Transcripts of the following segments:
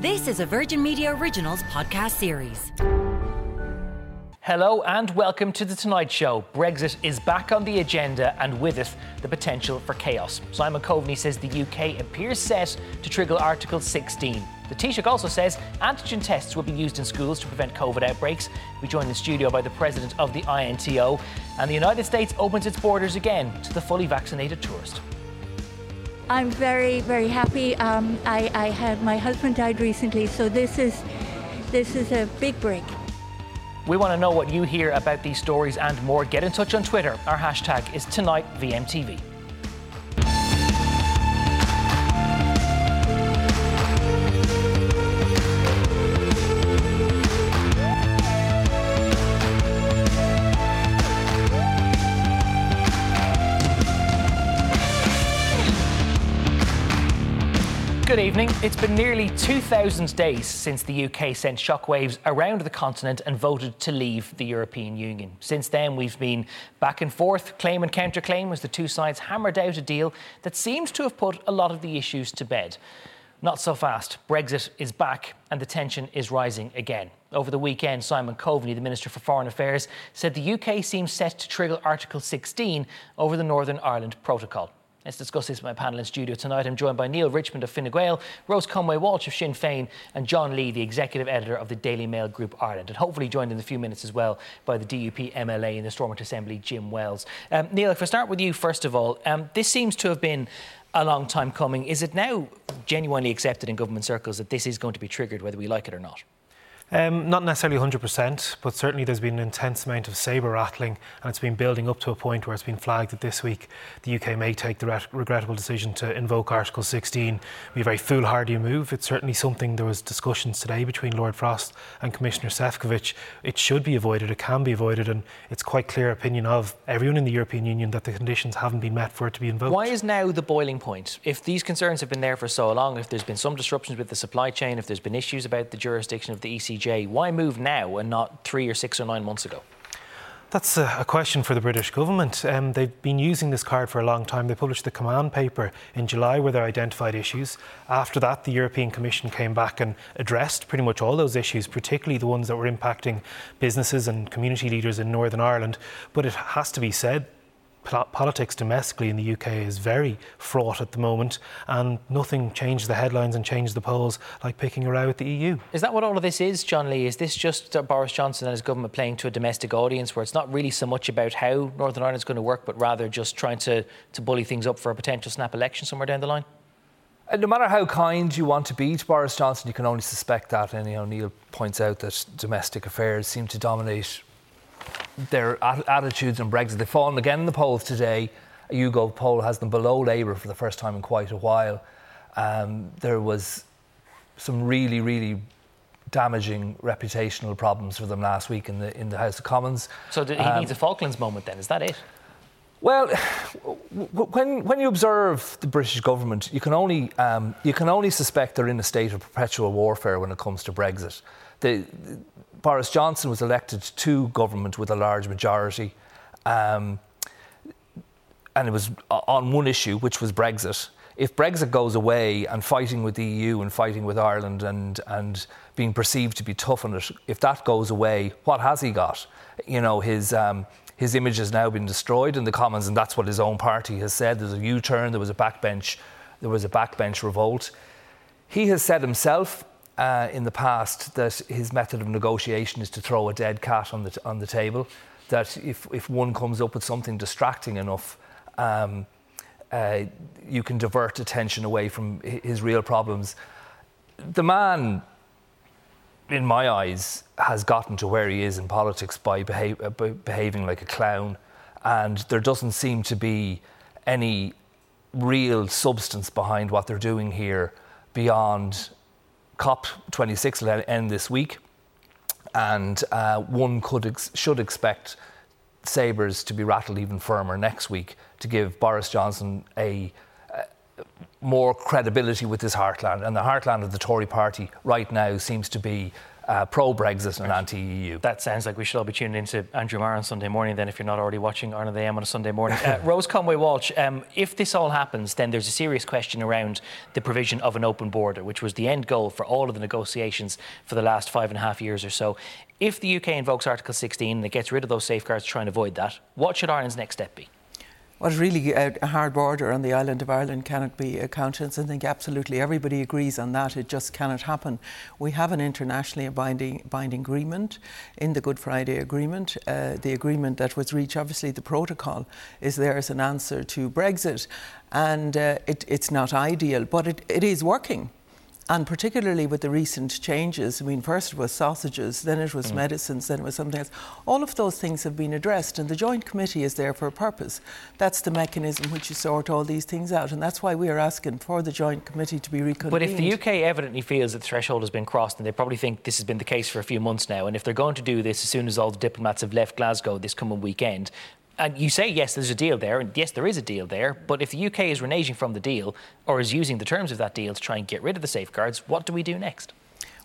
This is a Virgin Media Originals podcast series. Hello and welcome to The Tonight Show. Brexit is back on the agenda and with it, the potential for chaos. Simon Coveney says the UK appears set to trigger Article 16. The Taoiseach also says antigen tests will be used in schools to prevent COVID outbreaks. We joined the studio by the president of the INTO. And the United States opens its borders again to the fully vaccinated tourist. I'm very, very happy. Um, I, I had my husband died recently, so this is this is a big break. We want to know what you hear about these stories and more. Get in touch on Twitter. Our hashtag is TonightVMTV. Good evening. It's been nearly 2,000 days since the UK sent shockwaves around the continent and voted to leave the European Union. Since then, we've been back and forth, claim and counterclaim, as the two sides hammered out a deal that seems to have put a lot of the issues to bed. Not so fast. Brexit is back and the tension is rising again. Over the weekend, Simon Coveney, the Minister for Foreign Affairs, said the UK seems set to trigger Article 16 over the Northern Ireland Protocol. Let's discuss this with my panel in studio tonight. I'm joined by Neale Richmond of Fine Gael, Rose Conway Walsh of Sinn Féin, and John Lee, the executive editor of the Daily Mail Group Ireland. And hopefully joined in a few minutes as well by the DUP MLA in the Stormont Assembly, Jim Wells. Um, Neale, if I start with you first of all, um, this seems to have been a long time coming. Is it now genuinely accepted in government circles that this is going to be triggered, whether we like it or not? Um, not necessarily 100%, but certainly there's been an intense amount of sabre rattling, and it's been building up to a point where it's been flagged that this week the UK may take the re- regrettable decision to invoke Article 16. Be a very foolhardy move. It's certainly something there was discussions today between Lord Frost and Commissioner Sefcovic. It should be avoided. It can be avoided, and it's quite clear opinion of everyone in the European Union that the conditions haven't been met for it to be invoked. Why is now the boiling point? If these concerns have been there for so long, if there's been some disruptions with the supply chain, if there's been issues about the jurisdiction of the ECJ why move now and not three or six or nine months ago? That's a, question for the British government. Um, they've been using this card for a long time. They published the command paper in July where they identified issues. After that, the European Commission came back and addressed pretty much all those issues, particularly the ones that were impacting businesses and community leaders in Northern Ireland. But it has to be said, politics domestically in the UK is very fraught at the moment, and nothing changes the headlines and changes the polls like picking a row with the EU. Is that what all of this is, John Lee? Is this just Boris Johnson and his government playing to a domestic audience where it's not really so much about how Northern Ireland is going to work, but rather just trying to, to bully things up for a potential snap election somewhere down the line? Uh, no matter how kind you want to be to Boris Johnson, you can only suspect that. And you know, Neale points out that domestic affairs seem to dominate their attitudes on Brexit. They've fallen again in the polls today. A YouGov poll has them below Labour for the first time in quite a while. Um, there was some really, really damaging reputational problems for them last week in the in the House of Commons. So he um, needs a Falklands moment then? Is that it? Well, when when you observe the British government, you can only um, you can only suspect they're in a state of perpetual warfare when it comes to Brexit. The, Boris Johnson was elected to government with a large majority, um, and it was on one issue, which was Brexit. If Brexit goes away and fighting with the EU and fighting with Ireland and, and being perceived to be tough on it, if that goes away, what has he got? You know, his, um, his image has now been destroyed in the Commons, and that's what his own party has said. There's a U turn, there was a backbench, there was a backbench revolt. He has said himself uh, in the past that his method of negotiation is to throw a dead cat on the, on the table. That if, if one comes up with something distracting enough, um, uh, you can divert attention away from his real problems. The man, in my eyes, has gotten to where he is in politics by, uh, by behaving like a clown, and there doesn't seem to be any real substance behind what they're doing here beyond COP26 will end this week, and uh, one could ex- should expect sabres to be rattled even firmer next week to give Boris Johnson a more credibility with his heartland. And the heartland of the Tory party right now seems to be uh, pro Brexit and anti EU. That sounds like we should all be tuning into Andrew Marr on Sunday morning, then, if you're not already watching Ireland AM on a Sunday morning. Uh, Rose Conway Walsh, um, if this all happens, then there's a serious question around the provision of an open border, which was the end goal for all of the negotiations for the last five and a half years or so. If the UK invokes Article 16 and it gets rid of those safeguards to try and avoid that, what should Ireland's next step be? Well, really, a, hard border on the island of Ireland cannot be a. I think absolutely everybody agrees on that. It just cannot happen. We have an internationally binding, binding agreement in the Good Friday Agreement. Uh, the agreement that was reached, obviously, the protocol is there as an answer to Brexit. And uh, it, it's not ideal, but it, it is working. And particularly with the recent changes, I mean, first it was sausages, then it was mm. medicines, then it was something else. All of those things have been addressed, and the Joint Committee is there for a purpose. That's the mechanism which you sort all these things out, and that's why we are asking for the Joint Committee to be reconvened. But if the UK evidently feels that the threshold has been crossed, and they probably think this has been the case for a few months now, and if they're going to do this as soon as all the diplomats have left Glasgow this coming weekend, and you say yes, there's a deal there, and yes, there is a deal there. But if the UK is reneging from the deal or is using the terms of that deal to try and get rid of the safeguards, what do we do next?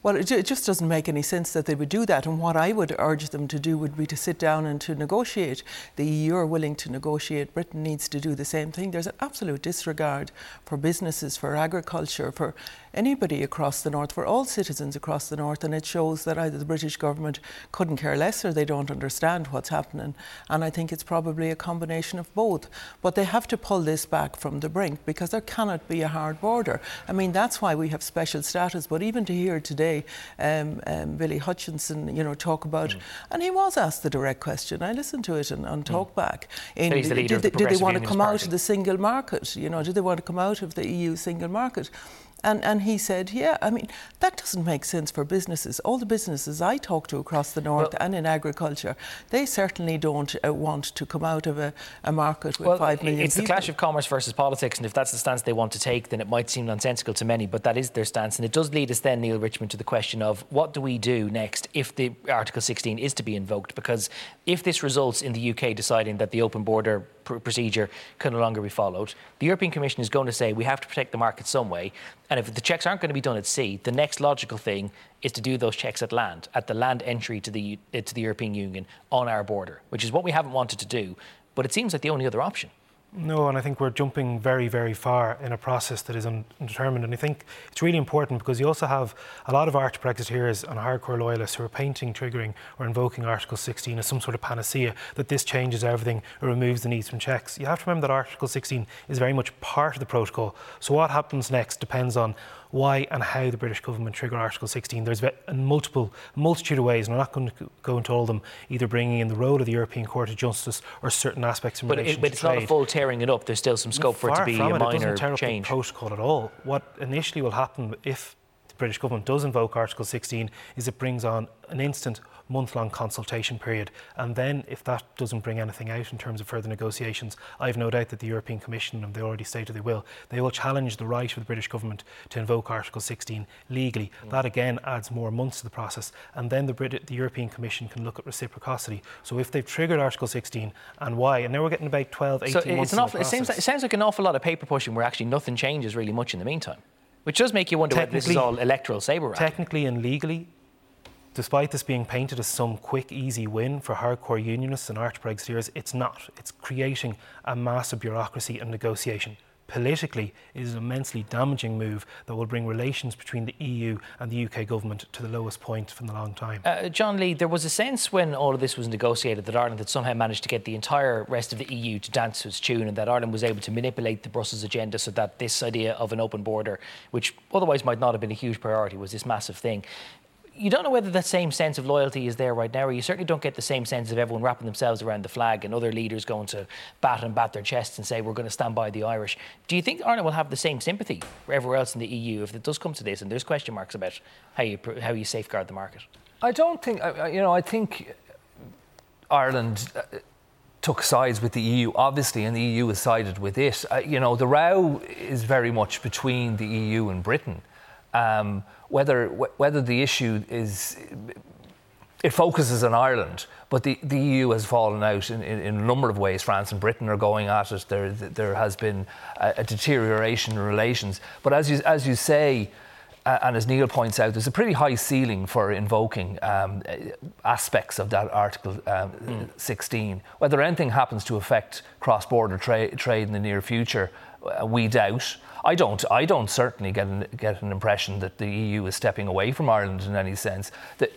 Well, it, just doesn't make any sense that they would do that. And what I would urge them to do would be to sit down and to negotiate. The EU are willing to negotiate. Britain needs to do the same thing. There's an absolute disregard for businesses, for agriculture, for anybody across the north, for all citizens across the north. And it shows that either the British government couldn't care less or they don't understand what's happening. And I think it's probably a combination of both. But they have to pull this back from the brink because there cannot be a hard border. I mean, that's why we have special status. But even to hear today, um, um, Billy Hutchinson, you know, talk about, mm. and he was asked the direct question. I listened to it on, on mm. Talkback. In, so the did, the did they want to come Party. out of the single market? You know, did they want to come out of the EU single market? And, and he said, yeah, I mean, that doesn't make sense for businesses. All the businesses I talk to across the north well, and in agriculture, they certainly don't uh, want to come out of a, a market with well, 5 million It's people. the clash of commerce versus politics, and if that's the stance they want to take, then it might seem nonsensical to many, but that is their stance. And it does lead us then, Neale Richmond, to the question of what do we do next if the Article 16 is to be invoked? Because if this results in the UK deciding that the open border pr- procedure can no longer be followed, the European Commission is going to say we have to protect the market some way. And if the checks aren't going to be done at sea, the next logical thing is to do those checks at land, at the land entry to the, to the European Union on our border, which is what we haven't wanted to do. But it seems like the only other option. No, and I think we're jumping very, very far in a process that is undetermined. And I think it's really important because you also have a lot of arch Brexiteers and hardcore loyalists who are painting, triggering, or invoking Article 16 as some sort of panacea that this changes everything or removes the needs from checks. You have to remember that Article 16 is very much part of the protocol. So what happens next depends on why and how the British government trigger Article 16. There's a multiple multitude of ways, and I'm not going to go into all of them, either bringing in the role of the European Court of Justice or certain aspects in but relation it, but to it's trade. not a full tearing it up. There's still some scope for it to be a it. minor it doesn't change. Up the protocol at all. What initially will happen if the British government does invoke Article 16 is it brings on an instant month long consultation period. And then, if that doesn't bring anything out in terms of further negotiations, I've no doubt that the European Commission, and they already stated they will, they will challenge the right of the British government to invoke Article 16 legally. Mm. That again adds more months to the process. And then the, Brit- the European Commission can look at reciprocity. So, if they've triggered Article 16 and why, and now we're getting about 12, 18 so months. Awful, it, seems like, it sounds like an awful lot of paper pushing where actually nothing changes really much in the meantime. Which does make you wonder whether this is all electoral sabre right. Technically and legally, Despite this being painted as some quick, easy win for hardcore unionists and arch Brexiteers, it's not. It's creating a massive bureaucracy and negotiation. Politically, it is an immensely damaging move that will bring relations between the EU and the UK government to the lowest point from a long time. Uh, John Lee, there was a sense when all of this was negotiated that Ireland had somehow managed to get the entire rest of the EU to dance to its tune and that Ireland was able to manipulate the Brussels agenda so that this idea of an open border, which otherwise might not have been a huge priority, was this massive thing you don't know whether that same sense of loyalty is there right now, or you certainly don't get the same sense of everyone wrapping themselves around the flag and other leaders going to bat and bat their chests and say, we're going to stand by the Irish. Do you think Ireland will have the same sympathy for everywhere else in the EU if it does come to this and there's question marks about how you, how you safeguard the market? I don't think, you know, I think Ireland. Uh, took sides with the EU, obviously, and the EU has sided with it. Uh, you know, the row is very much between the EU and Britain. Um, whether whether the issue is it focuses on Ireland, but the, the EU has fallen out in, in, in, a number of ways. France and Britain are going at it. There, there has been a, a deterioration in relations. But as you, as you say, uh, and as Neale points out, there's a pretty high ceiling for invoking um, aspects of that Article um, mm. 16. Whether anything happens to affect cross border tra- trade in the near future, uh, we doubt. I don't. I don't certainly get an, get an impression that the EU is stepping away from Ireland in any sense. That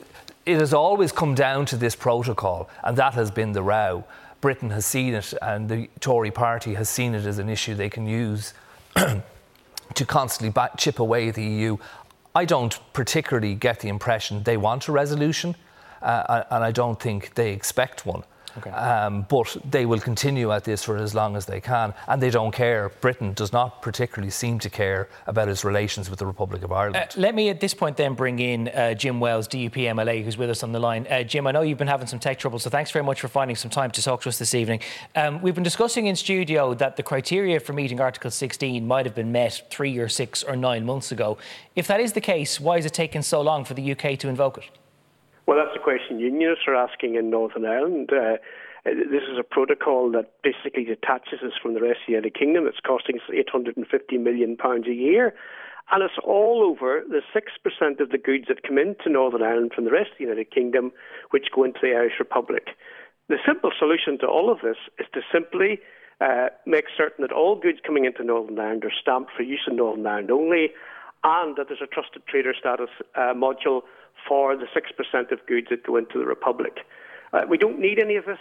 it has always come down to this protocol, and that has been the row. Britain has seen it, and the Tory party has seen it as an issue they can use to constantly back, chip away the EU. I don't particularly get the impression they want a resolution, uh, and I don't think they expect one. Okay. Um, but they will continue at this for as long as they can, and they don't care. Britain does not particularly seem to care about its relations with the Republic of Ireland. Uh, let me at this point then bring in uh, Jim Wells, DUP MLA, who's with us on the line. Uh, Jim, I know you've been having some tech trouble, so thanks very much for finding some time to talk to us this evening. Um, we've been discussing in studio that the criteria for meeting Article 16 might have been met three or six or nine months ago. If that is the case, why is it taking so long for the UK to invoke it? Well, that's the question unionists are asking in Northern Ireland. Uh, this is a protocol that basically detaches us from the rest of the United Kingdom. It's costing us 850 million pounds a year, and it's all over the six percent of the goods that come into Northern Ireland from the rest of the United Kingdom, which go into the Irish Republic. The simple solution to all of this is to simply uh, make certain that all goods coming into Northern Ireland are stamped for use in Northern Ireland only, and that there's a trusted trader status uh, module for the 6% of goods that go into the Republic. Uh, we don't need any of this.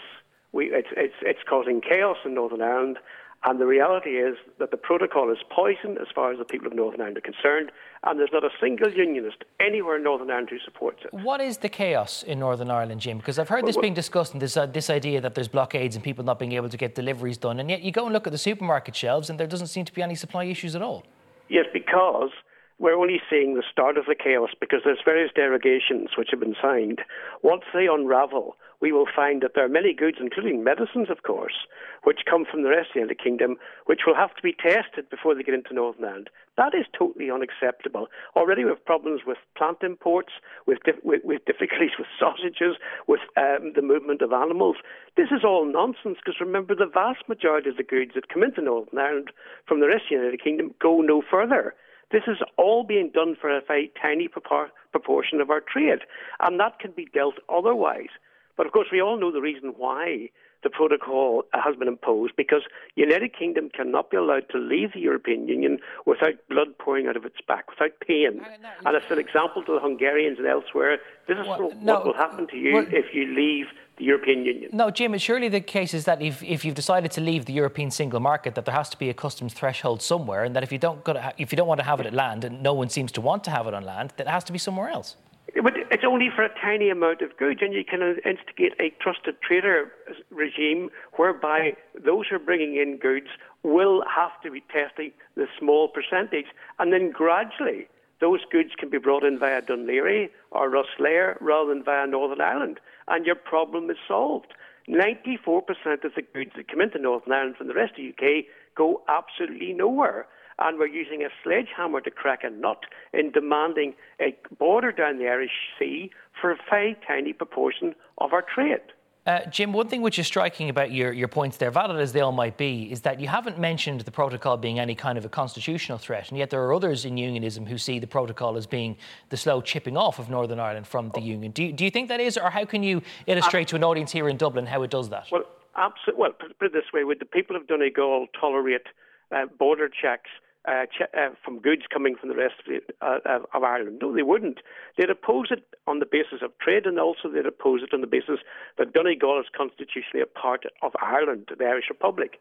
We, it's, it's, it's causing chaos in Northern Ireland. And the reality is that the protocol is poison as far as the people of Northern Ireland are concerned, and there's not a single unionist anywhere in Northern Ireland who supports it. What is the chaos in Northern Ireland, Jim? Because I've heard well, this being discussed, and this, uh, this idea that there's blockades and people not being able to get deliveries done, and yet you go and look at the supermarket shelves, and there doesn't seem to be any supply issues at all. Yes, because we're only seeing the start of the chaos because there's various derogations which have been signed. Once they unravel, we will find that there are many goods, including medicines, of course, which come from the rest of the United Kingdom, which will have to be tested before they get into Northern Ireland. That is totally unacceptable. Already we have problems with plant imports, with, dif- with, with difficulties with sausages, with um, the movement of animals. This is all nonsense because remember, the vast majority of the goods that come into Northern Ireland from the rest of the United Kingdom go no further. This is all being done for a very tiny proportion of our trade, and that can be dealt otherwise. But of course, we all know the reason why the protocol has been imposed because the United Kingdom cannot be allowed to leave the European Union without blood pouring out of its back, without pain. And it's an example to the Hungarians and elsewhere. This is well, what no, will happen to you if you leave the European Union. No, Jim, it's surely the case is that if, if you've decided to leave the European single market, that there has to be a customs threshold somewhere, and that if you don't to, if you don't want to have it at land, and no one seems to want to have it on land, that it has to be somewhere else. But it's only for a tiny amount of goods, and you can instigate a trusted trader regime whereby those who are bringing in goods will have to be testing the small percentage, and then gradually those goods can be brought in via Laoghaire or Rosslare rather than via Northern Ireland, and your problem is solved. 94% of the goods that come into Northern Ireland from the rest of the UK go absolutely nowhere. And we're using a sledgehammer to crack a nut in demanding a border down the Irish Sea for a very tiny proportion of our trade. Uh, Jim, one thing which is striking about your, your points there, valid as they all might be, is that you haven't mentioned the protocol being any kind of a constitutional threat, and yet there are others in unionism who see the protocol as being the slow chipping off of Northern Ireland from the union. Do you, do you think that is, or how can you illustrate to an audience here in Dublin how it does that? Well, absolutely. Well, put it this way: would the people of Donegal tolerate uh, border checks? Uh, ch- uh, from goods coming from the rest of, the, uh, of Ireland. No, they wouldn't. They'd oppose it on the basis of trade, and also they'd oppose it on the basis that Donegal is constitutionally a part of Ireland, the Irish Republic.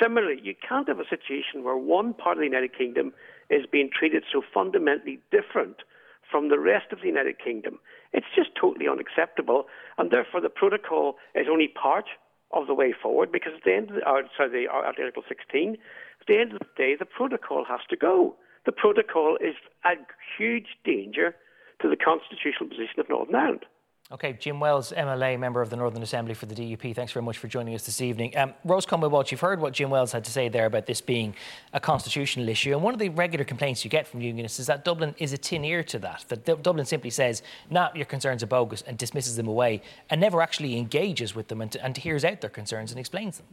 Similarly, you can't have a situation where one part of the United Kingdom is being treated so fundamentally different from the rest of the United Kingdom. It's just totally unacceptable, and therefore the protocol is only part of the way forward because at the end of the, or, sorry, the, Article 16, at the end of the day, the protocol has to go. The protocol is a huge danger to the constitutional position of Northern Ireland. Okay, Jim Wells, MLA, member of the Northern Assembly for the DUP. Thanks very much for joining us this evening. Um, Rose Conway Walsh, you've heard what Jim Wells had to say there about this being a constitutional issue. And one of the regular complaints you get from unionists is that Dublin is a tin ear to that. That Dublin simply says, nah, your concerns are bogus and dismisses them away and never actually engages with them and, and hears out their concerns and explains them.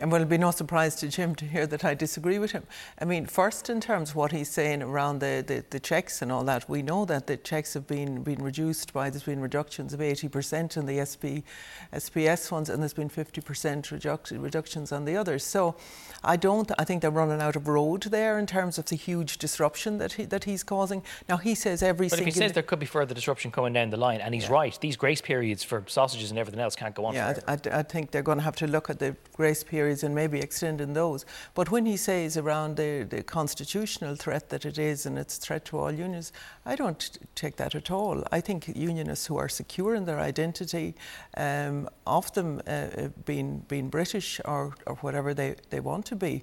And well, it'll be no surprise to Jim to hear that I disagree with him. I mean, first, in terms of what he's saying around the, the, the checks and all that, we know that the checks have been, been reduced by, there's been reductions of 80% in the SP, SPS funds, and there's been 50% reduc- reductions on the others. So I don't, I think they're running out of road there in terms of the huge disruption that, he, that he's causing. Now, he says every but if he says there could be further disruption coming down the line, and he's Yeah. right, these grace periods for sausages and everything else can't go on Yeah. I, I, I think they're going to have to look at the grace periods and maybe extending those. But when he says around the, the constitutional threat that it is and it's a threat to all unions, I don't take that at all. I think unionists who are secure in their identity, um, of them uh, uh, being, being British or, or whatever they, they want to be,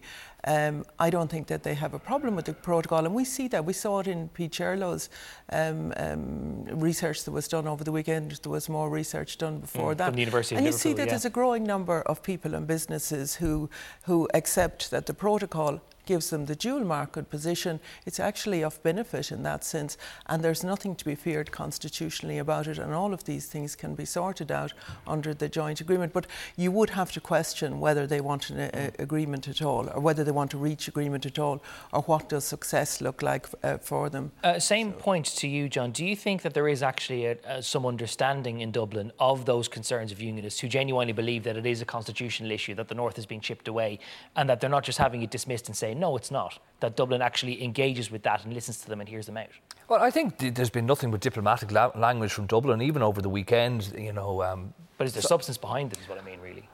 um, I don't think that they have a problem with the protocol. And we see that. We saw it in Pete Shirlow's um, um, research that was done over the weekend. There was more research done before Mm, that. from the University of and you see that yeah. there's a growing number of people and businesses who, who accept that the protocol gives them the dual market position. It's actually of benefit in that sense, and there's nothing to be feared constitutionally about it, and all of these things can be sorted out under the joint agreement. But you would have to question whether they want an a, agreement at all, or whether they want to reach agreement at all, or what does success look like uh, for them. Uh, same point to you, John. Do you think that there is actually a, a, some understanding in Dublin of those concerns of unionists who genuinely believe that it is a constitutional issue, that the North is being chipped away, and that they're not just having it dismissed and saying, no, it's not? That Dublin actually engages with that and listens to them and hears them out? Well, I think th- there's been nothing but diplomatic la- language from Dublin, even over the weekend. You know, um, But is there substance behind it, is what I mean, really?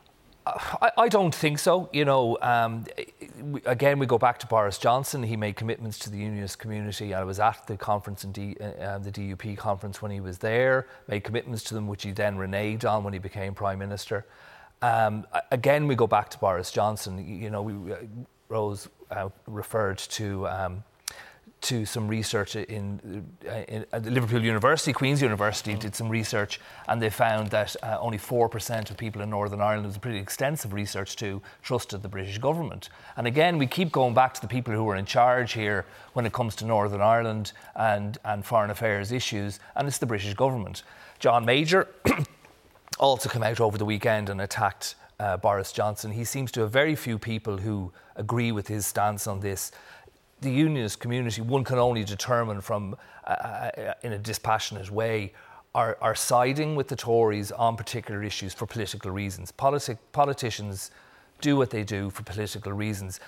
I, I don't think so. You know, um, we- again, we go back to Boris Johnson. He made commitments to the unionist community. I was at the conference in D, uh, uh, the DUP conference when he was there. Made commitments to them, which he then reneged on when he became prime minister. Um, again, we go back to Boris Johnson. You know, we, uh, Rose uh, referred to. Um, to some research in, uh, in Liverpool University, Queen's University, did some research, and they found that uh, only four percent of people in Northern Ireland, was pretty extensive research too, trusted the British government. And again, we keep going back to the people who are in charge here when it comes to Northern Ireland and and foreign affairs issues, and it's the British government. John Major also came out over the weekend and attacked uh, Boris Johnson. He seems to have very few people who agree with his stance on this. The unionist community, one can only determine from uh, uh, in a dispassionate way, are, are siding with the Tories on particular issues for political reasons. Politic, politicians do what they do for political reasons.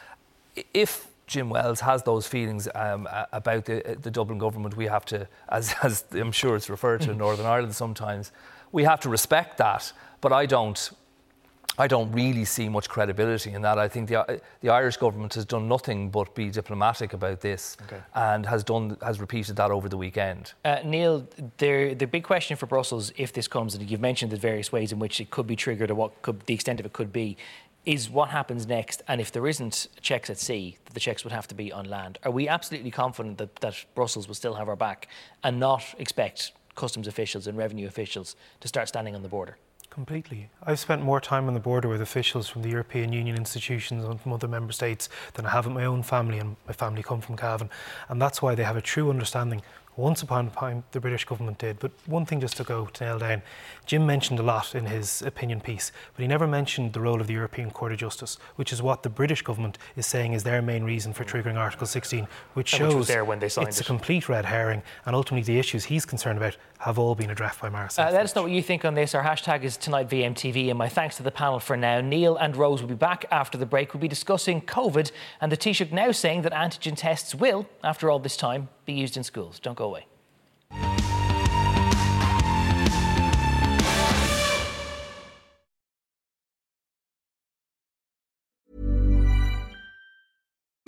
If Jim Wells has those feelings um, about the, the Dublin government, we have to, as, as I'm sure it's referred to in Northern Ireland sometimes, we have to respect that. But I don't, I don't really see much credibility in that. I think the, the Irish government has done nothing but be diplomatic about this and has, done, has repeated that over the weekend. Uh, Neale, there, the big question for Brussels, if this comes, and you've mentioned the various ways in which it could be triggered or what could, the extent of it could be, is what happens next. And if there isn't checks at sea, the checks would have to be on land. Are we absolutely confident that, that Brussels will still have our back and not expect customs officials and revenue officials to start standing on the border? Completely. I've spent more time on the border with officials from the European Union institutions and from other member states than I have with my own family, and my family come from Cavan. And that's why they have a true understanding. Once upon a time, the British government did. But one thing just to go to nail down Jim mentioned a lot in his opinion piece, but he never mentioned the role of the European Court of Justice, which is what the British government is saying is their main reason for triggering Article 16, which And shows which was there when they signed it's it. a complete red herring. And ultimately, the issues he's concerned about have all been addressed by Maroš. Uh, let us know what you think on this. Our hashtag is tonight VMTV, and my thanks to the panel for now. Neale and Rose will be back after the break. We'll be discussing COVID and the Taoiseach now saying that antigen tests will, after all this time, be used in schools. Don't go away.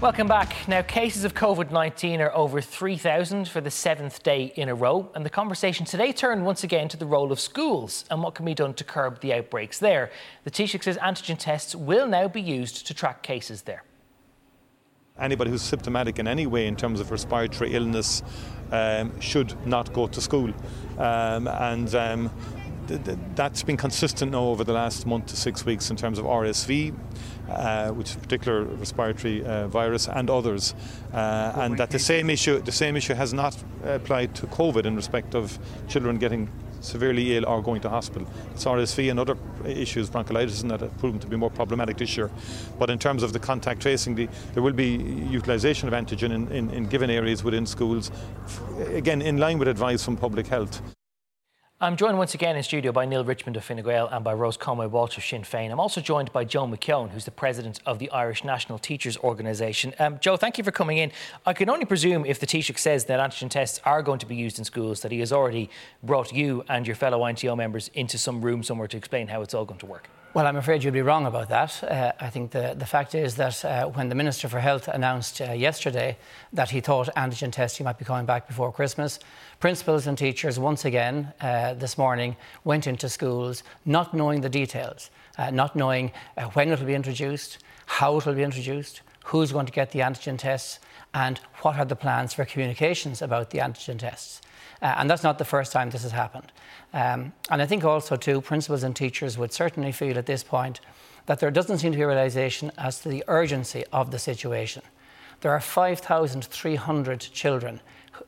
Welcome back. Now, cases of COVID 19 are over 3,000 for the seventh day in a row. And the conversation today turned once again to the role of schools and what can be done to curb the outbreaks there. The Taoiseach says antigen tests will now be used to track cases there. Anybody who's symptomatic in any way in terms of respiratory illness um, should not go to school. Um, and um, th- th- that's been consistent now over the last month to six weeks in terms of RSV, uh, which is a particular respiratory uh, virus, and others. Uh, and that the same issue, the same issue has not applied to COVID in respect of children getting severely ill or going to hospital. It's RSV and other issues, bronchiolitis, and that have proven to be more problematic this year. But in terms of the contact tracing, the, there will be utilisation of antigen in, in, in given areas within schools, again in line with advice from public health. I'm joined once again in studio by Neale Richmond of Fine Gael and by Rose Conway Walsh of Sinn Féin. I'm also joined by Joe McKeown, who's the president of the Irish National Teachers Organisation. Um, Joe, thank you for coming in. I can only presume if the Taoiseach says that antigen tests are going to be used in schools, that he has already brought you and your fellow INTO members into some room somewhere to explain how it's all going to work. Well, I'm afraid you'd be wrong about that. Uh, I think the, the fact is that uh, when the Minister for Health announced uh, yesterday that he thought antigen testing might be coming back before Christmas, principals and teachers once again uh, this morning went into schools not knowing the details, uh, not knowing uh, when it will be introduced, how it will be introduced, who's going to get the antigen tests, and what are the plans for communications about the antigen tests. Uh, and that's not the first time this has happened. Um, and I think also, too, principals and teachers would certainly feel at this point that there doesn't seem to be a realization as to the urgency of the situation. There are 5,300 children,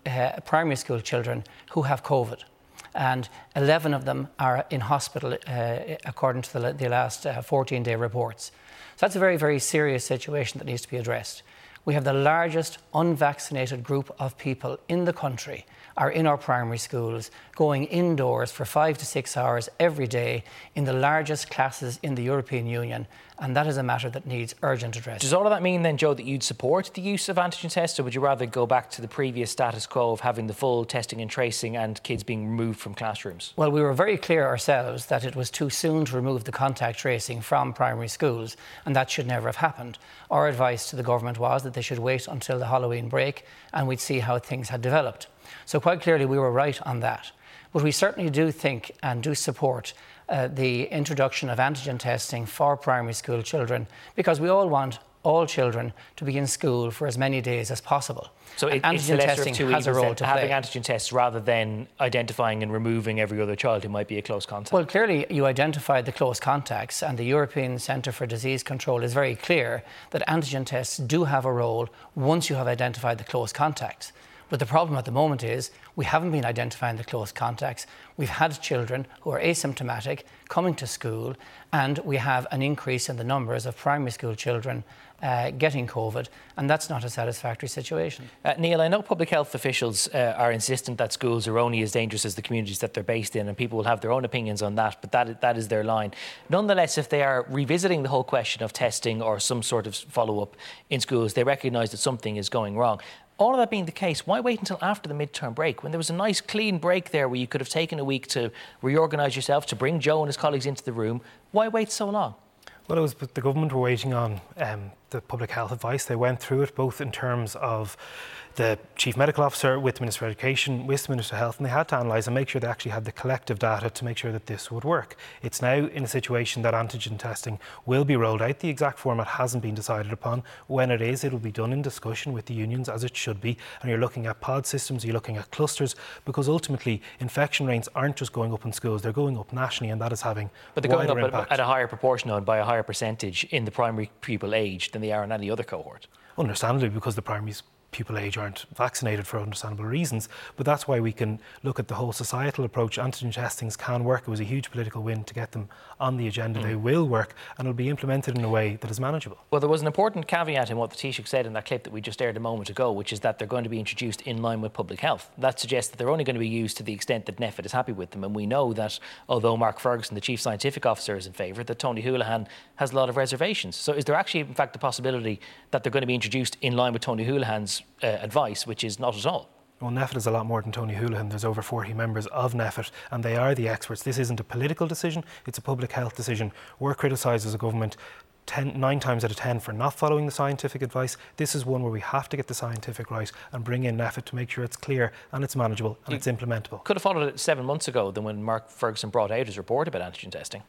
uh, primary school children, who have COVID. And 11 of them are in hospital, uh, according to the, the last 14 day reports. So that's a very, very serious situation that needs to be addressed. We have the largest unvaccinated group of people in the country are in our primary schools, going indoors for five to six hours every day in the largest classes in the European Union. And that is a matter that needs urgent address. Does all of that mean then, Joe, that you'd support the use of antigen tests, or would you rather go back to the previous status quo of having the full testing and tracing and kids being removed from classrooms? Well, we were very clear ourselves that it was too soon to remove the contact tracing from primary schools, and that should never have happened. Our advice to the government was that they should wait until the Halloween break and we'd see how things had developed. So, quite clearly, we were right on that. But we certainly do think and do support uh, the introduction of antigen testing for primary school children because we all want all children to be in school for as many days as possible. So it, antigen it's testing has a role to having play. antigen tests rather than identifying and removing every other child who might be a close contact. Well, clearly you identified the close contacts, and the European Centre for Disease Control is very clear that antigen tests do have a role once you have identified the close contacts. But the problem at the moment is we haven't been identifying the close contacts. We've had children who are asymptomatic coming to school, and we have an increase in the numbers of primary school children uh, getting COVID, and that's not a satisfactory situation. Uh, Neale, I know public health officials uh, are insistent that schools are only as dangerous as the communities that they're based in, and people will have their own opinions on that, but that, that is their line. Nonetheless, if they are revisiting the whole question of testing or some sort of follow up in schools, they recognise that something is going wrong. All of that being the case, why wait until after the midterm break when there was a nice clean break there where you could have taken a week to reorganise yourself, to bring Joe and his colleagues into the room? Why wait so long? Well, it was the government were waiting on um, the public health advice. They went through it both in terms of the chief medical officer with the Minister of Education, with the Minister of Health, and they had to analyse and make sure they actually had the collective data to make sure that this would work. It's now in a situation that antigen testing will be rolled out. The exact format hasn't been decided upon. When it is, it'll be done in discussion with the unions as it should be. And you're looking at pod systems, you're looking at clusters, because ultimately infection rates aren't just going up in schools, they're going up nationally, and that is having But they're going up impact. at, at a higher proportion and by a higher percentage in the primary pupil age than they are in any other cohort. Understandably, because the primary pupil age aren't vaccinated for understandable reasons. But that's why we can look at the whole societal approach. Antigen testings can work. It was a huge political win to get them on the agenda. Mm. They will work and it'll be implemented in a way that is manageable. Well, there was an important caveat in what the Taoiseach said in that clip that we just aired a moment ago, which is that they're going to be introduced in line with public health. That suggests that they're only going to be used to the extent that NPHET is happy with them. And we know that although Mark Ferguson, the Chief Scientific Officer, is in favour, that Tony Holohan has a lot of reservations. So is there actually, in fact, the possibility that they're going to be introduced in line with Tony Holohan's uh, advice, which is not at all. Well, NPHET is a lot more than Tony Holohan. There's over 40 members of NPHET, and they are the experts. This isn't a political decision, it's a public health decision. We're criticised as a government ten, nine times out of ten for not following the scientific advice. This is one where we have to get the scientific right and bring in NPHET to make sure it's clear and it's manageable and you it's implementable. Could have followed it seven months ago than when Mark Ferguson brought out his report about antigen testing.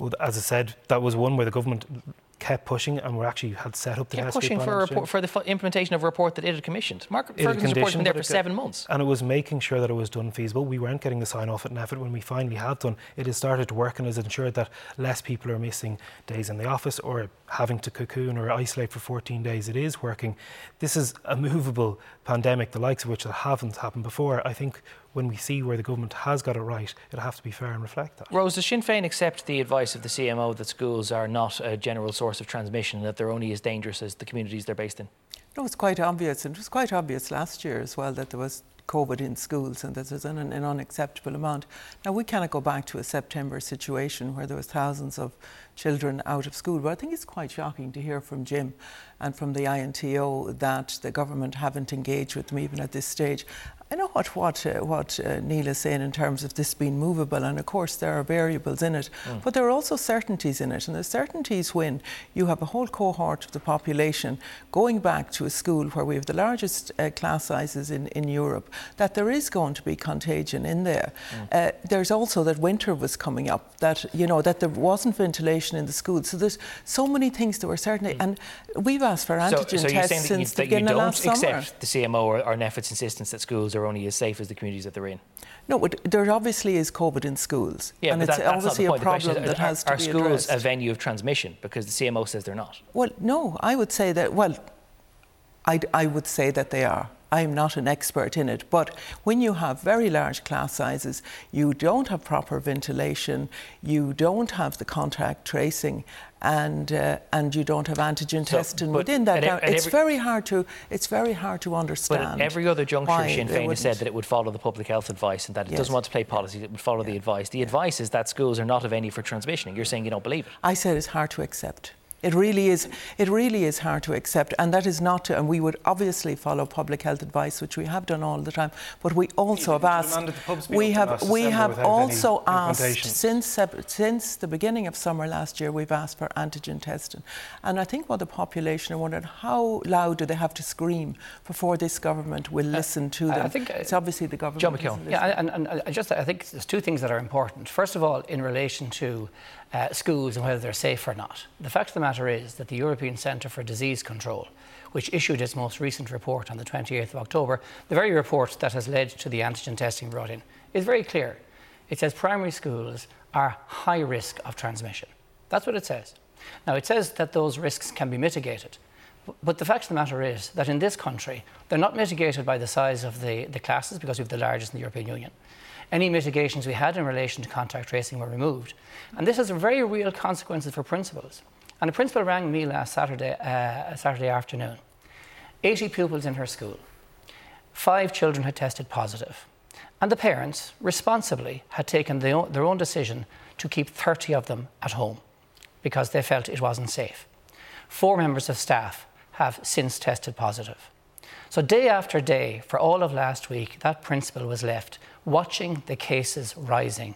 Well, as I said, that was one where the government kept pushing and we actually had set up the kept pushing for, report, for the implementation of a report that it had commissioned. Mark it Ferguson's report had been there for seven months. And it was making sure that it was done feasible. We weren't getting the sign off at NPHET when we finally have done. It has started to work and has ensured that less people are missing days in the office or having to cocoon or isolate for 14 days. It is working. This is a movable pandemic, the likes of which that haven't happened before. I think when we see where the government has got it right, it'll have to be fair and reflect that. Rose, does Sinn Féin accept the advice of the CMO that schools are not a general source of transmission and that they're only as dangerous as the communities they're based in? No, it's quite obvious, and it was quite obvious last year as well that there was COVID in schools and that there's an, an, unacceptable amount. Now, we cannot go back to a September situation where there was thousands of children out of school, but I think it's quite shocking to hear from Jim and from the INTO that the government haven't engaged with them even at this stage. I know what what uh, what uh, Neale is saying in terms of this being movable, and of course there are variables in it, mm. but there are also certainties in it, and the certainties when you have a whole cohort of the population going back to a school where we have the largest uh, class sizes in, in Europe, that there is going to be contagion in there. Mm. Uh, there's also that winter was coming up, that you know that there wasn't ventilation in the schools, so there's so many things that were certainly, mm. and we've asked for antigen so, so tests since the beginning of last summer. accept the CMO or, or NPHET's insistence that schools are only as safe as the communities that they're in. No, but there obviously is COVID in schools. Yeah, and it's that, obviously a problem is, that are, has to are be schools addressed. a venue of transmission? Because the CMO says they're not. Well, no, I would say that, well, I'd, I would say that they are. I'm not an expert in it, but when you have very large class sizes, you don't have proper ventilation, you don't have the contact tracing, and uh, and you don't have antigen so, testing within that. Now, it's very hard to it's very hard to understand. But every other juncture, Sinn Féin has said that it would follow the public health advice and that it yes. doesn't want to play policy. It would follow yeah. the advice. The yeah. advice is that schools are not of any for transmission. You're saying you don't believe it. I said it's hard to accept. It really is. It really is hard to accept, and that is not. To, and we would obviously follow public health advice, which we have done all the time. But we also have asked. We have. We have also asked since since the beginning of summer last year. We've asked for antigen testing, and I think what the population are wondering how loud do they have to scream before this government will uh, listen to them? I think uh, it's obviously the government. John McKeown. Yeah, and, and, and just I think there's two things that are important. First of all, in relation to uh, schools and whether they're safe or not. The fact of the matter is that the European Centre for Disease Control, which issued its most recent report on the 28th of October, the very report that has led to the antigen testing brought in, is very clear. It says primary schools are high risk of transmission. That's what it says. Now, it says that those risks can be mitigated. But the fact of the matter is that in this country, they're not mitigated by the size of the, the classes because we have the largest in the European Union any mitigations we had in relation to contact tracing were removed. And this has very real consequences for principals. And a principal rang me last Saturday, uh, Saturday afternoon. 80 pupils in her school. Five children had tested positive. And the parents, responsibly, had taken the, their own decision to keep 30 of them at home because they felt it wasn't safe. Four members of staff have since tested positive. So, day after day, for all of last week, that principal was left watching the cases rising,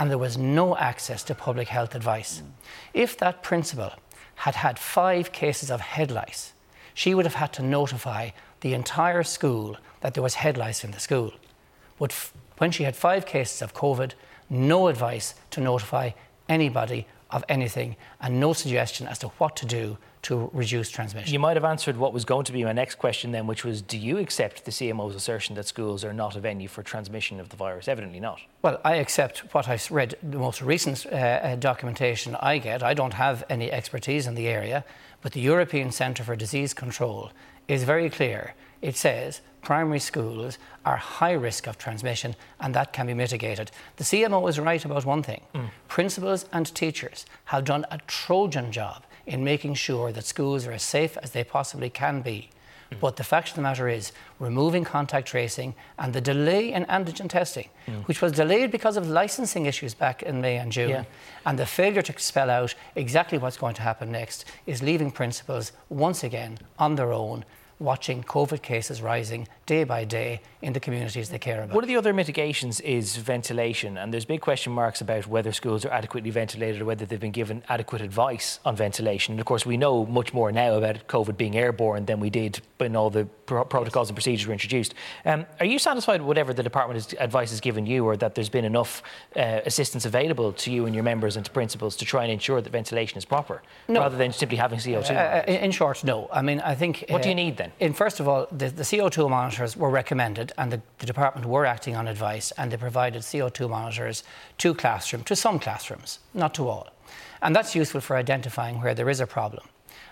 and there was no access to public health advice. Mm. If that principal had had five cases of head lice, she would have had to notify the entire school that there was head lice in the school. But f- when she had five cases of COVID, no advice to notify anybody of anything and no suggestion as to what to do to reduce transmission. You might have answered what was going to be my next question then, which was do you accept the CMO's assertion that schools are not a venue for transmission of the virus? Evidently not. Well, I accept what I've read, the most recent uh, uh, documentation I get. I don't have any expertise in the area, but the European Centre for Disease Control is very clear. It says primary schools are high risk of transmission and that can be mitigated. The CMO is right about one thing. Mm. Principals and teachers have done a Trojan job in making sure that schools are as safe as they possibly can be. Mm. But the fact of the matter is, removing contact tracing and the delay in antigen testing, mm. which was delayed because of licensing issues back in May and June, yeah. and the failure to spell out exactly what's going to happen next, is leaving principals once again on their own watching COVID cases rising day by day in the communities they care about. One of the other mitigations is ventilation, and there's big question marks about whether schools are adequately ventilated or whether they've been given adequate advice on ventilation. And of course, we know much more now about COVID being airborne than we did when all the pro- protocols and procedures were introduced. Um, are you satisfied with whatever the department's advice has given you, or that there's been enough uh, assistance available to you and your members and to principals to try and ensure that ventilation is proper, no. rather than simply having CO2? Uh, in short, no. I mean, I think. What do you uh, need then? In first of all, the, the CO2 monitors were recommended, and the, the, department were acting on advice, and they provided CO2 monitors to classrooms, to some classrooms, not to all, and that's useful for identifying where there is a problem.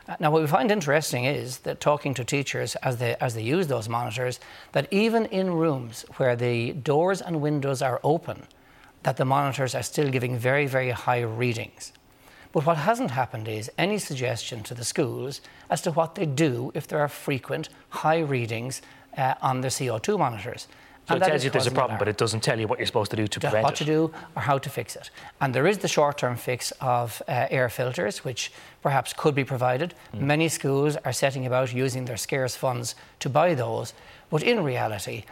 Uh, now, what we find interesting is that talking to teachers as they, as they use those monitors, that even in rooms where the doors and windows are open, that the monitors are still giving very, very high readings. But what hasn't happened is any suggestion to the schools as to what they do if there are frequent high readings uh, on the CO2 monitors. So and it tells you there's a problem, but it doesn't tell you what you're supposed to do to prevent what it. to do or how to fix it. And there is the short-term fix of uh, air filters, which perhaps could be provided. Mm. Many schools are setting about using their scarce funds to buy those, but in reality,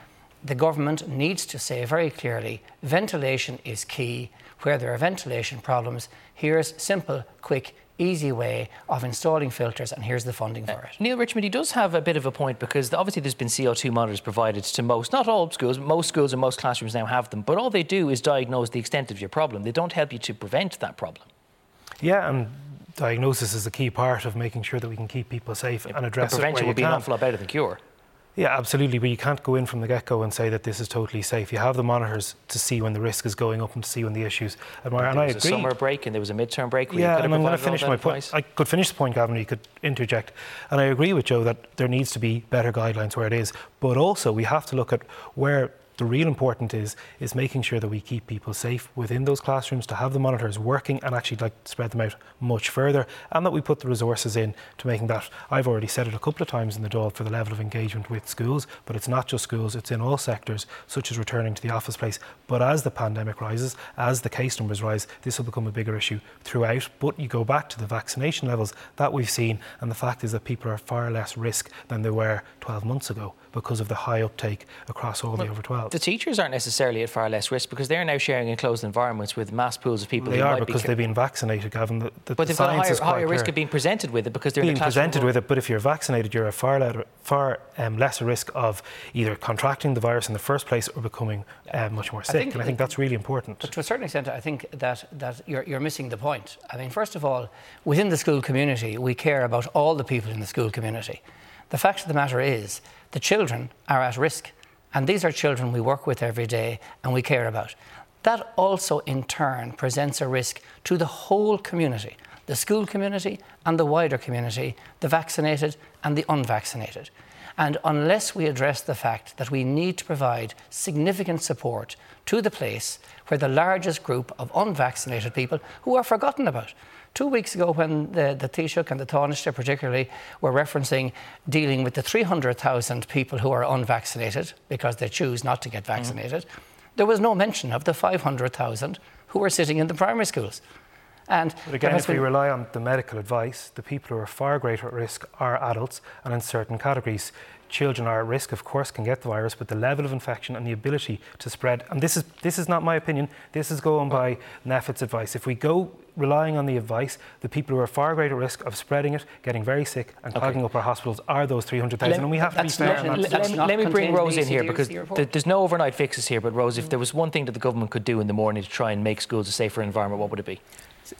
the government needs to say very clearly ventilation is key. Where there are ventilation problems, here's simple, quick, easy way of installing filters, and here's the funding for it. Uh, Neale Richmond, he does have a bit of a point because obviously there's been CO2 monitors provided to most, not all schools, but most schools and most classrooms now have them, but all they do is diagnose the extent of your problem. They don't help you to prevent that problem. Yeah, and diagnosis is a key part of making sure that we can keep people safe yeah, and address but prevention it would be can. an awful lot better than cure. Yeah, absolutely. But you can't go in from the get go and say that this is totally safe. You have the monitors to see when the risk is going up and to see when the issues are more. And I agree. a summer break and there was a midterm break. yeah, and I'm going to finish my point. I could finish the point, Gavin. You could interject. And I agree with Joe that there needs to be better guidelines where it is. But also, we have to look at where the real important is is making sure that we keep people safe within those classrooms to have the monitors working and actually like spread them out much further and that we put the resources in to making that I've already said it a couple of times in the Dáil for the level of engagement with schools but it's not just schools it's in all sectors such as returning to the office place. But as the pandemic rises as the case numbers rise this will become a bigger issue throughout. But you go back to the vaccination levels that we've seen and the fact is that people are far less risk than they were 12 months ago because of the high uptake across all well, the over 12. The teachers aren't necessarily at far less risk because they're now sharing enclosed environments with mass pools of people. They are because be they've been vaccinated, Gavin. The, the, but they've got a higher, higher risk of being presented with it because they're being presented with it. But if you're vaccinated, you're a far, le- far um, lesser risk of either contracting the virus in the first place or becoming uh, much more sick. I and I think that's really important. But to a certain extent, I think that, that you're, you're missing the point. I mean, first of all, within the school community, we care about all the people in the school community. The fact of the matter is, the children are at risk. And these are children we work with every day and we care about. That also, in turn, presents a risk to the whole community the school community and the wider community, the vaccinated and the unvaccinated. And unless we address the fact that we need to provide significant support to the place where the largest group of unvaccinated people who are forgotten about, Two weeks ago, when the, the Taoiseach and the Taoiseach particularly were referencing dealing with the 300,000 people who are unvaccinated because they choose not to get vaccinated, mm. there was no mention of the 500,000 who are sitting in the primary schools. And but again, if we rely on the medical advice, the people who are far greater at risk are adults and in certain categories children are at risk, of course, can get the virus, but the level of infection and the ability to spread, and this is this is not my opinion. This is going by NPHET's advice. If we go relying on the advice, the people who are far greater risk of spreading it, getting very sick, and okay. clogging up our hospitals are those 300,000. And we have to be fair. Not, let, let, let me bring Rose in here because th- there's no overnight fixes here. But Rose, if there was mm. one thing that the government could do in the morning to try and make schools a safer environment, what would it be?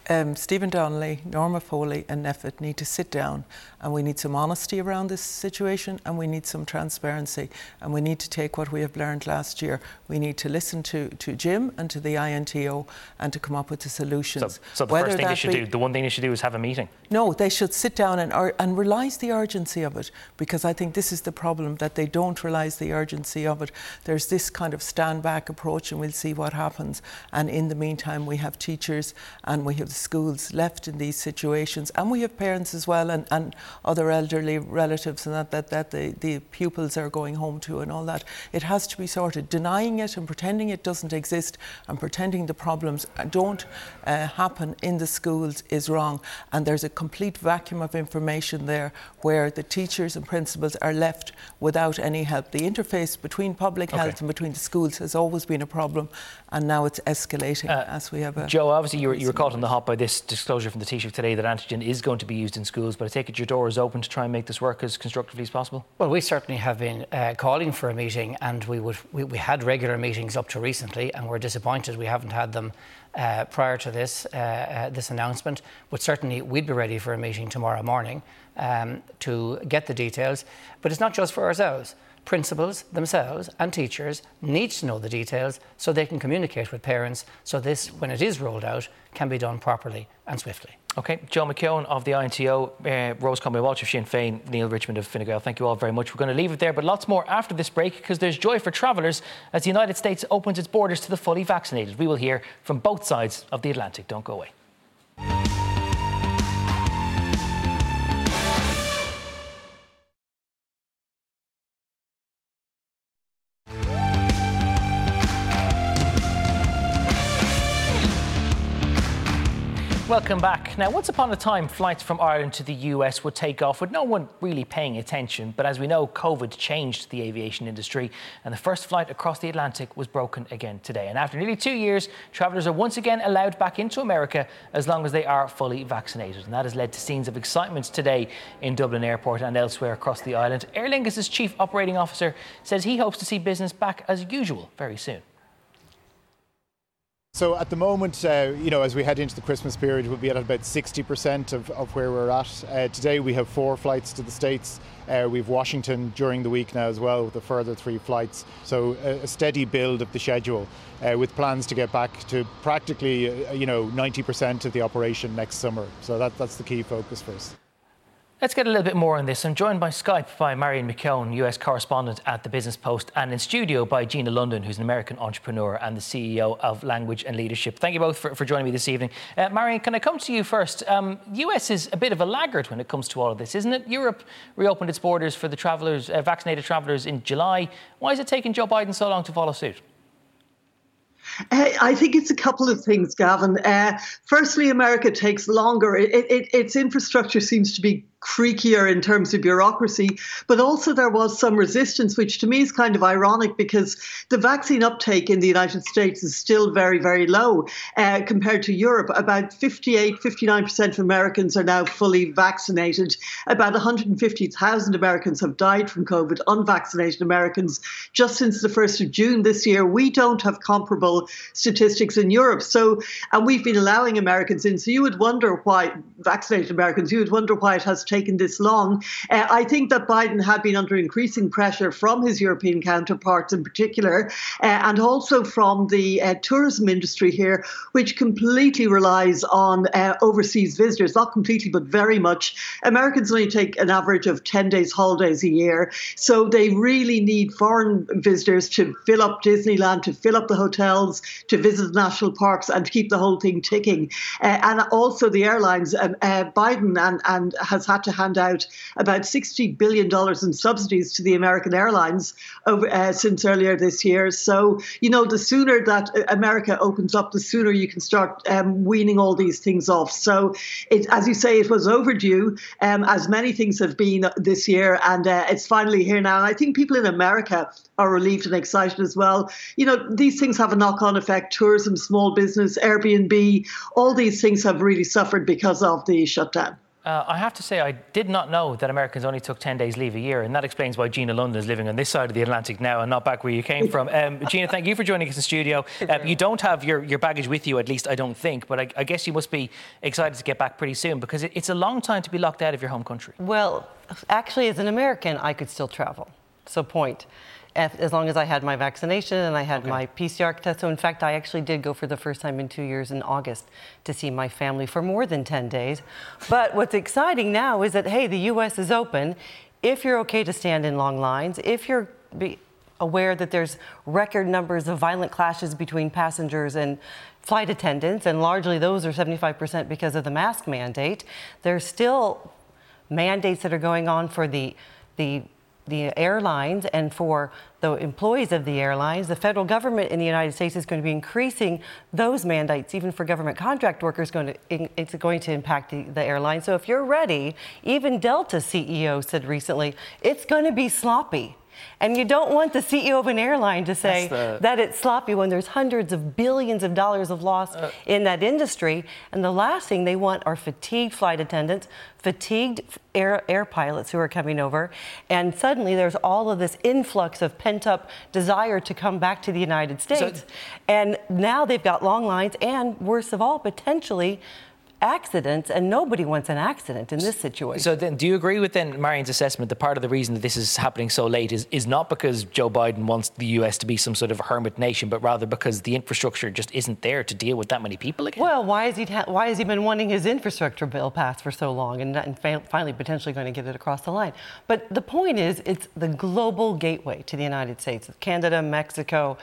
Um, Stephen Donnelly, Norma Foley, and NPHET need to sit down and we need some honesty around this situation and we need some transparency and we need to take what we have learned last year. We need to listen to, to Jim and to the INTO and to come up with the solutions. So, so the Whether first thing they should be, do, the one thing they should do is have a meeting? No, they should sit down and, and realise the urgency of it because I think this is the problem that they don't realise the urgency of it. There's this kind of stand back approach and we'll see what happens. And in the meantime, we have teachers and we have schools left in these situations, and we have parents as well, and, and other elderly relatives, and that, that, that the, the pupils are going home to, and all that. It has to be sorted. Denying it and pretending it doesn't exist and pretending the problems don't uh, happen in the schools is wrong. And there's a complete vacuum of information there where the teachers and principals are left without any help. The interface between public okay. health and between the schools has always been a problem, and now it's escalating uh, as we have a. Joe, obviously, you were, you were caught on the hop by this disclosure from the Taoiseach today that antigen is going to be used in schools, but I take it your door is open to try and make this work as constructively as possible? Well, we certainly have been uh, calling for a meeting, and we, would, we, we, had regular meetings up to recently, and we're disappointed we haven't had them. Uh, prior to this uh, uh this announcement, but certainly we'd be ready for a meeting tomorrow morning um, to get the details. But it's not just for ourselves principals themselves and teachers need to know the details so they can communicate with parents so this, when it is rolled out, can be done properly and swiftly. Okay, Joe McKeown of the INTO, uh, Rose Conway Walsh of Sinn Féin, Neale Richmond of Fine Gael. Thank you all very much. We're going to leave it there, but lots more after this break because there's joy for travellers as the United States opens its borders to the fully vaccinated. We will hear from both sides of the Atlantic. Don't go away. Welcome back. Now, once upon a time, flights from Ireland to the US would take off with no one really paying attention. But as we know, COVID changed the aviation industry, and the first flight across the Atlantic was broken again today. And after nearly two years, travellers are once again allowed back into America as long as they are fully vaccinated. And that has led to scenes of excitement today in Dublin Airport and elsewhere across the island. Aer chief operating officer says he hopes to see business back as usual very soon. So at the moment, uh, you know, as we head into the Christmas period, we'll be at about 60% of, of where we're at. Uh, today we have four flights to the States. Uh, we have Washington during the week now as well with a further three flights. So a, a steady build of the schedule uh, with plans to get back to practically, uh, you know, 90% of the operation next summer. So that, that's the key focus for us. Let's get a little bit more on this. I'm joined by Skype by Marion McKeown, US correspondent at the Business Post, and in studio by Gina London, who's an American entrepreneur and the CEO of Language and Leadership. Thank you both for, for joining me this evening. Uh, Marion, can I come to you first? Um, US is a bit of a laggard when it comes to all of this, isn't it? Europe reopened its borders for the travellers, uh, vaccinated travellers in July. Why is it taking Joe Biden so long to follow suit? Uh, I think it's a couple of things, Gavin. Uh, firstly, America takes longer. It, it, its infrastructure seems to be creakier in terms of bureaucracy, but also there was some resistance, which to me is kind of ironic because the vaccine uptake in the United States is still very, very low uh, compared to Europe. About 58, 59% of Americans are now fully vaccinated. About 150,000 Americans have died from COVID, unvaccinated Americans, just since the 1st of June this year. We don't have comparable statistics in Europe. So, and we've been allowing Americans in. So you would wonder why, vaccinated Americans, you would wonder why it has taken taken this long. Uh, I think that Biden had been under increasing pressure from his European counterparts in particular, uh, and also from the uh, tourism industry here, which completely relies on uh, overseas visitors, not completely, but very much. Americans only take an average of 10 days holidays a year, so they really need foreign visitors to fill up Disneyland, to fill up the hotels, to visit the national parks, and keep the whole thing ticking. Uh, and also the airlines, um, uh, Biden and, and has had had to hand out about $60 billion in subsidies to the American airlines over, uh, since earlier this year. So, you know, the sooner that America opens up, the sooner you can start um, weaning all these things off. So, it, as you say, it was overdue, um, as many things have been this year, and uh, it's finally here now. And I think people in America are relieved and excited as well. You know, these things have a knock on effect tourism, small business, Airbnb, all these things have really suffered because of the shutdown. Uh, I have to say, I did not know that Americans only took 10 days leave a year, and that explains why Gina London is living on this side of the Atlantic now and not back where you came from. Um, Gina, thank you for joining us in the studio. Uh, you don't have your, your baggage with you, at least I don't think, but I, I guess you must be excited to get back pretty soon because it, it's a long time to be locked out of your home country. Well, actually, as an American, I could still travel. So, point as long as I had my vaccination and I had okay. my PCR test. So, in fact, I actually did go for the first time in two years in August to see my family for more than 10 days. But what's exciting now is that, hey, the U.S. is open. If you're okay to stand in long lines, if you're aware that there's record numbers of violent clashes between passengers and flight attendants, and largely those are 75% because of the mask mandate, there's still mandates that are going on for the the the airlines and for the employees of the airlines. The federal government in the United States is going to be increasing those mandates, even for government contract workers. Going to it's going to impact the, the airlines. So if you're ready, even Delta CEO said recently, it's going to be sloppy. And you don't want the CEO of an airline to say the... that it's sloppy when there's hundreds of billions of dollars of loss uh... in that industry. And the last thing they want are fatigued flight attendants, fatigued air, air pilots who are coming over. And suddenly there's all of this influx of pent up desire to come back to the United States. So... and now they've got long lines and, worst of all, potentially accidents, and nobody wants an accident in this situation. So then, do you agree with then Marion's assessment that part of the reason that this is happening so late is, is not because Joe Biden wants the US to be some sort of a hermit nation, but rather because the infrastructure just isn't there to deal with that many people again? Well, why has he ha- why has he been wanting his infrastructure bill passed for so long, and, and fa- finally potentially going to get it across the line? But the point is, it's the global gateway to the United States. Canada, Mexico,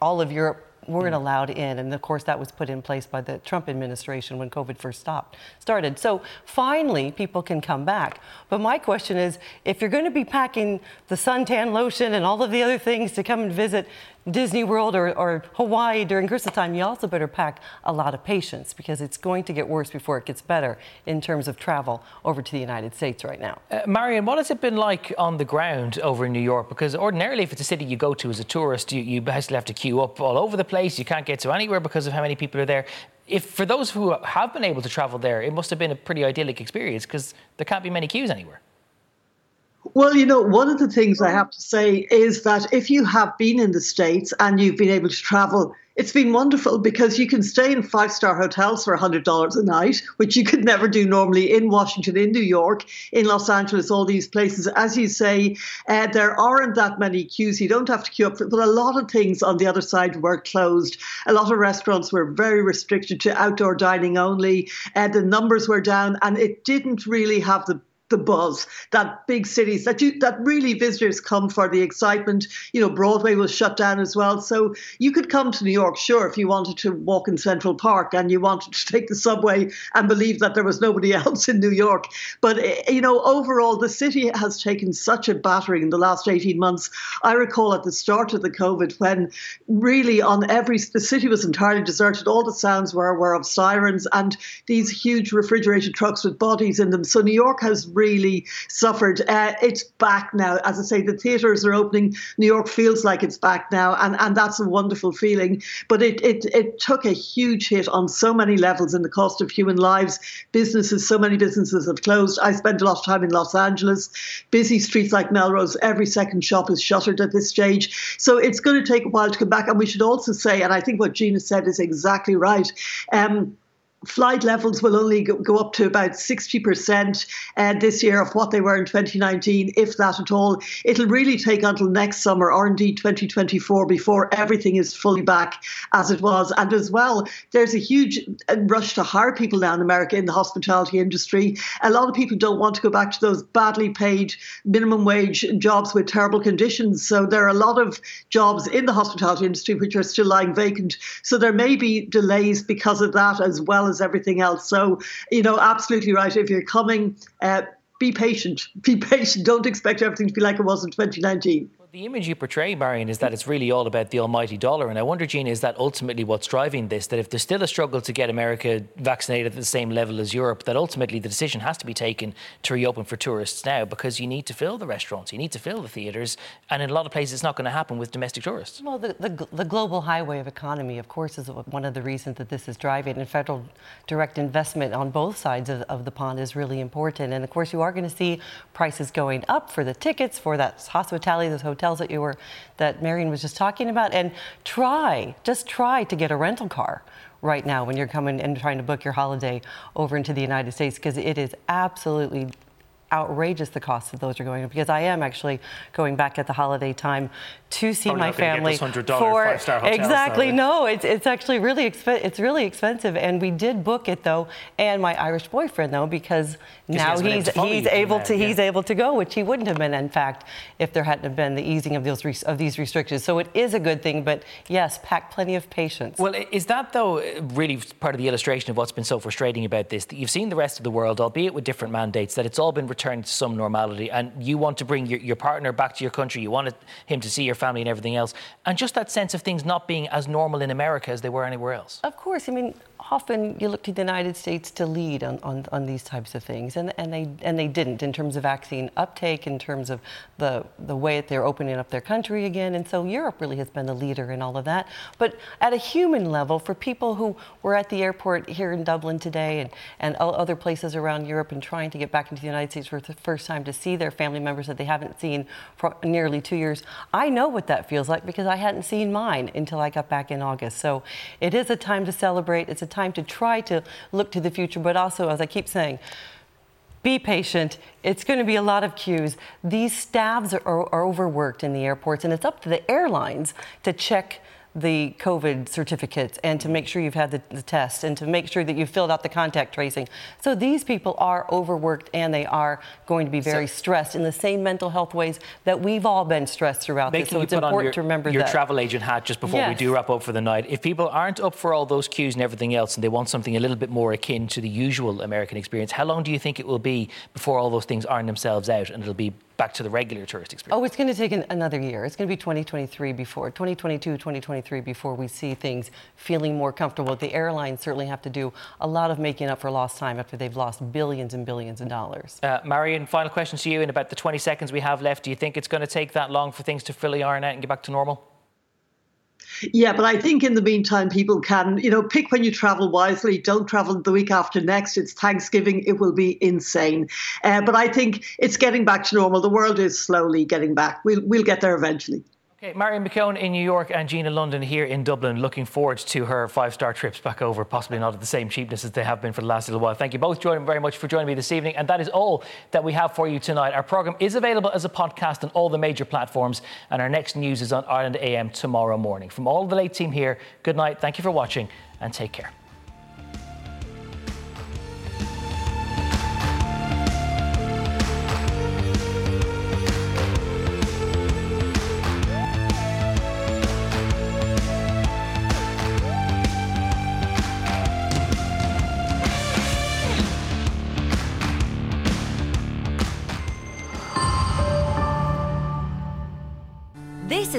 all of Europe weren't mm. allowed in. And of course, that was put in place by the Trump administration when COVID first stopped, started. So finally, people can come back. But my question is if you're going to be packing the suntan lotion and all of the other things to come and visit Disney World or, or, Hawaii during Christmas time, you also better pack a lot of patience because it's going to get worse before it gets better in terms of travel over to the United States right now. Uh, Marion, what has it been like on the ground over in New York? Because ordinarily, if it's a city you go to as a tourist, you, you basically have to queue up all over the place. You can't get to anywhere because of how many people are there. If for those who have been able to travel there, it must have been a pretty idyllic experience because there can't be many queues anywhere. Well, you know, one of the things I have to say is that if you have been in the States and you've been able to travel, it's been wonderful because you can stay in five star hotels for $100 a night, which you could never do normally in Washington, in New York, in Los Angeles, all these places. As you say, uh, there aren't that many queues. You don't have to queue up, but a lot of things on the other side were closed. A lot of restaurants were very restricted to outdoor dining only. Uh, the numbers were down, and it didn't really have the the buzz that big cities that you that really visitors come for the excitement. You know broadway was shut down as well. So you could come to new york sure if you wanted to walk in central park and you wanted to take the subway and believe that there was nobody else in new york. But eh, you know overall the city has taken such a battering in the last 18 months. I recall at the start of the covid when really on every the city was entirely deserted. All the sounds were were of sirens and these huge refrigerated trucks with bodies in them. So new york has really suffered. Uh, it's back now. As I say, the theatres are opening. New York feels like it's back now, and, and that's a wonderful feeling. But it, it, it took a huge hit on so many levels in the cost of human lives. Businesses, so many businesses have closed. I spend a lot of time in Los Angeles. Busy streets like Melrose, every second shop is shuttered at this stage. So it's going to take a while to come back. And we should also say, and I think what Gina said is exactly right. Um, flight levels will only go, go up to about 60% uh, this year of what they were in 2019, if that at all. It'll really take until next summer or indeed 2024 before everything is fully back as it was. And as well, there's a huge uh, rush to hire people now in America in the hospitality industry. A lot of people don't want to go back to those badly paid minimum wage jobs with terrible conditions. So there are a lot of jobs in the hospitality industry which are still lying vacant. So there may be delays because of that as well as everything else. So, you know, absolutely right. If you're coming, uh, be patient. Be patient. Don't expect everything to be like it was in 2019. The image you portray, Marion, is that it's really all about the almighty dollar. And I wonder, Gina, is that ultimately what's driving this? That if there's still a struggle to get America vaccinated at the same level as Europe, that ultimately the decision has to be taken to reopen for tourists now because you need to fill the restaurants, you need to fill the theatres. And in a lot of places, it's not going to happen with domestic tourists. Well, the, the, the global highway of economy, of course, is one of the reasons that this is driving. And federal direct investment on both sides of, of the pond is really important. And of course, you are going to see prices going up for the tickets, for that hospitality, those hotels hotels that you were that Marion was just talking about, and try, just try to get a rental car right now when you're coming and trying to book your holiday over into the United States because it is absolutely outrageous the cost of those are going up because I am actually going back at the holiday time to see Probably my family for exactly no it's it's actually really exp- it's really expensive and we did book it though and my Irish boyfriend though because now he he's he's able to he's able to go which he wouldn't have been in fact if there hadn't been the easing of those of these restrictions. So it is a good thing but yes pack plenty of patience. Well is that though really part of the illustration of what's been so frustrating about this that you've seen the rest of the world albeit with different mandates that it's all been returned to some normality and you want to bring your, your partner back to your country you want him to see your family and everything else. And just that sense of things not being as normal in America as they were anywhere else. Of course. I mean, often you look to the United States to lead on, on, on, these types of things, and, and, they, and they didn't in terms of vaccine uptake, in terms of the, the way that they're opening up their country again. And so Europe really has been the leader in all of that. But at a human level, for people who were at the airport here in Dublin today and, and other places around Europe and trying to get back into the United States for the first time to see their family members that they haven't seen for nearly two years, I know what that feels like because I hadn't seen mine until I got back in August. So it is a time to celebrate. It's a time to try to look to the future, but also, as I keep saying, be patient. It's going to be a lot of queues. These staffs are, are overworked in the airports, and it's up to the airlines to check the COVID certificates and to make mm-hmm. sure you've had the, the, test and to make sure that you've filled out the contact tracing. So these people are overworked and they are going to be very so, stressed in the same mental health ways that we've all been stressed throughout this. So it's important your, to remember your that. travel agent hat just before yes. we do wrap up for the night. If people aren't up for all those queues and everything else and they want something a little bit more akin to the usual American experience, how long do you think it will be before all those things iron themselves out and it'll be back to the regular tourist experience? Oh, it's going to take an, another year. It's going to be 2023 before, 2022, 2023 before we see things feeling more comfortable. The airlines certainly have to do a lot of making up for lost time after they've lost billions and billions of dollars. Uh, Marion, final question to you in about the 20 seconds we have left. Do you think it's going to take that long for things to fully iron out and get back to normal? Yeah, but I think in the meantime, people can, you know, pick when you travel wisely. Don't travel the week after next. It's Thanksgiving. It will be insane. Uh, but I think it's getting back to normal. The world is slowly getting back. We'll, we'll get there eventually. Okay, Marion McKeown in New York and Gina London here in Dublin. Looking forward to her five-star trips back over, possibly not at the same cheapness as they have been for the last little while. Thank you both very much for joining me this evening. And that is all that we have for you tonight. Our programme is available as a podcast on all the major platforms. And our next news is on Ireland AM tomorrow morning. From all the late team here, good night. Thank you for watching and take care.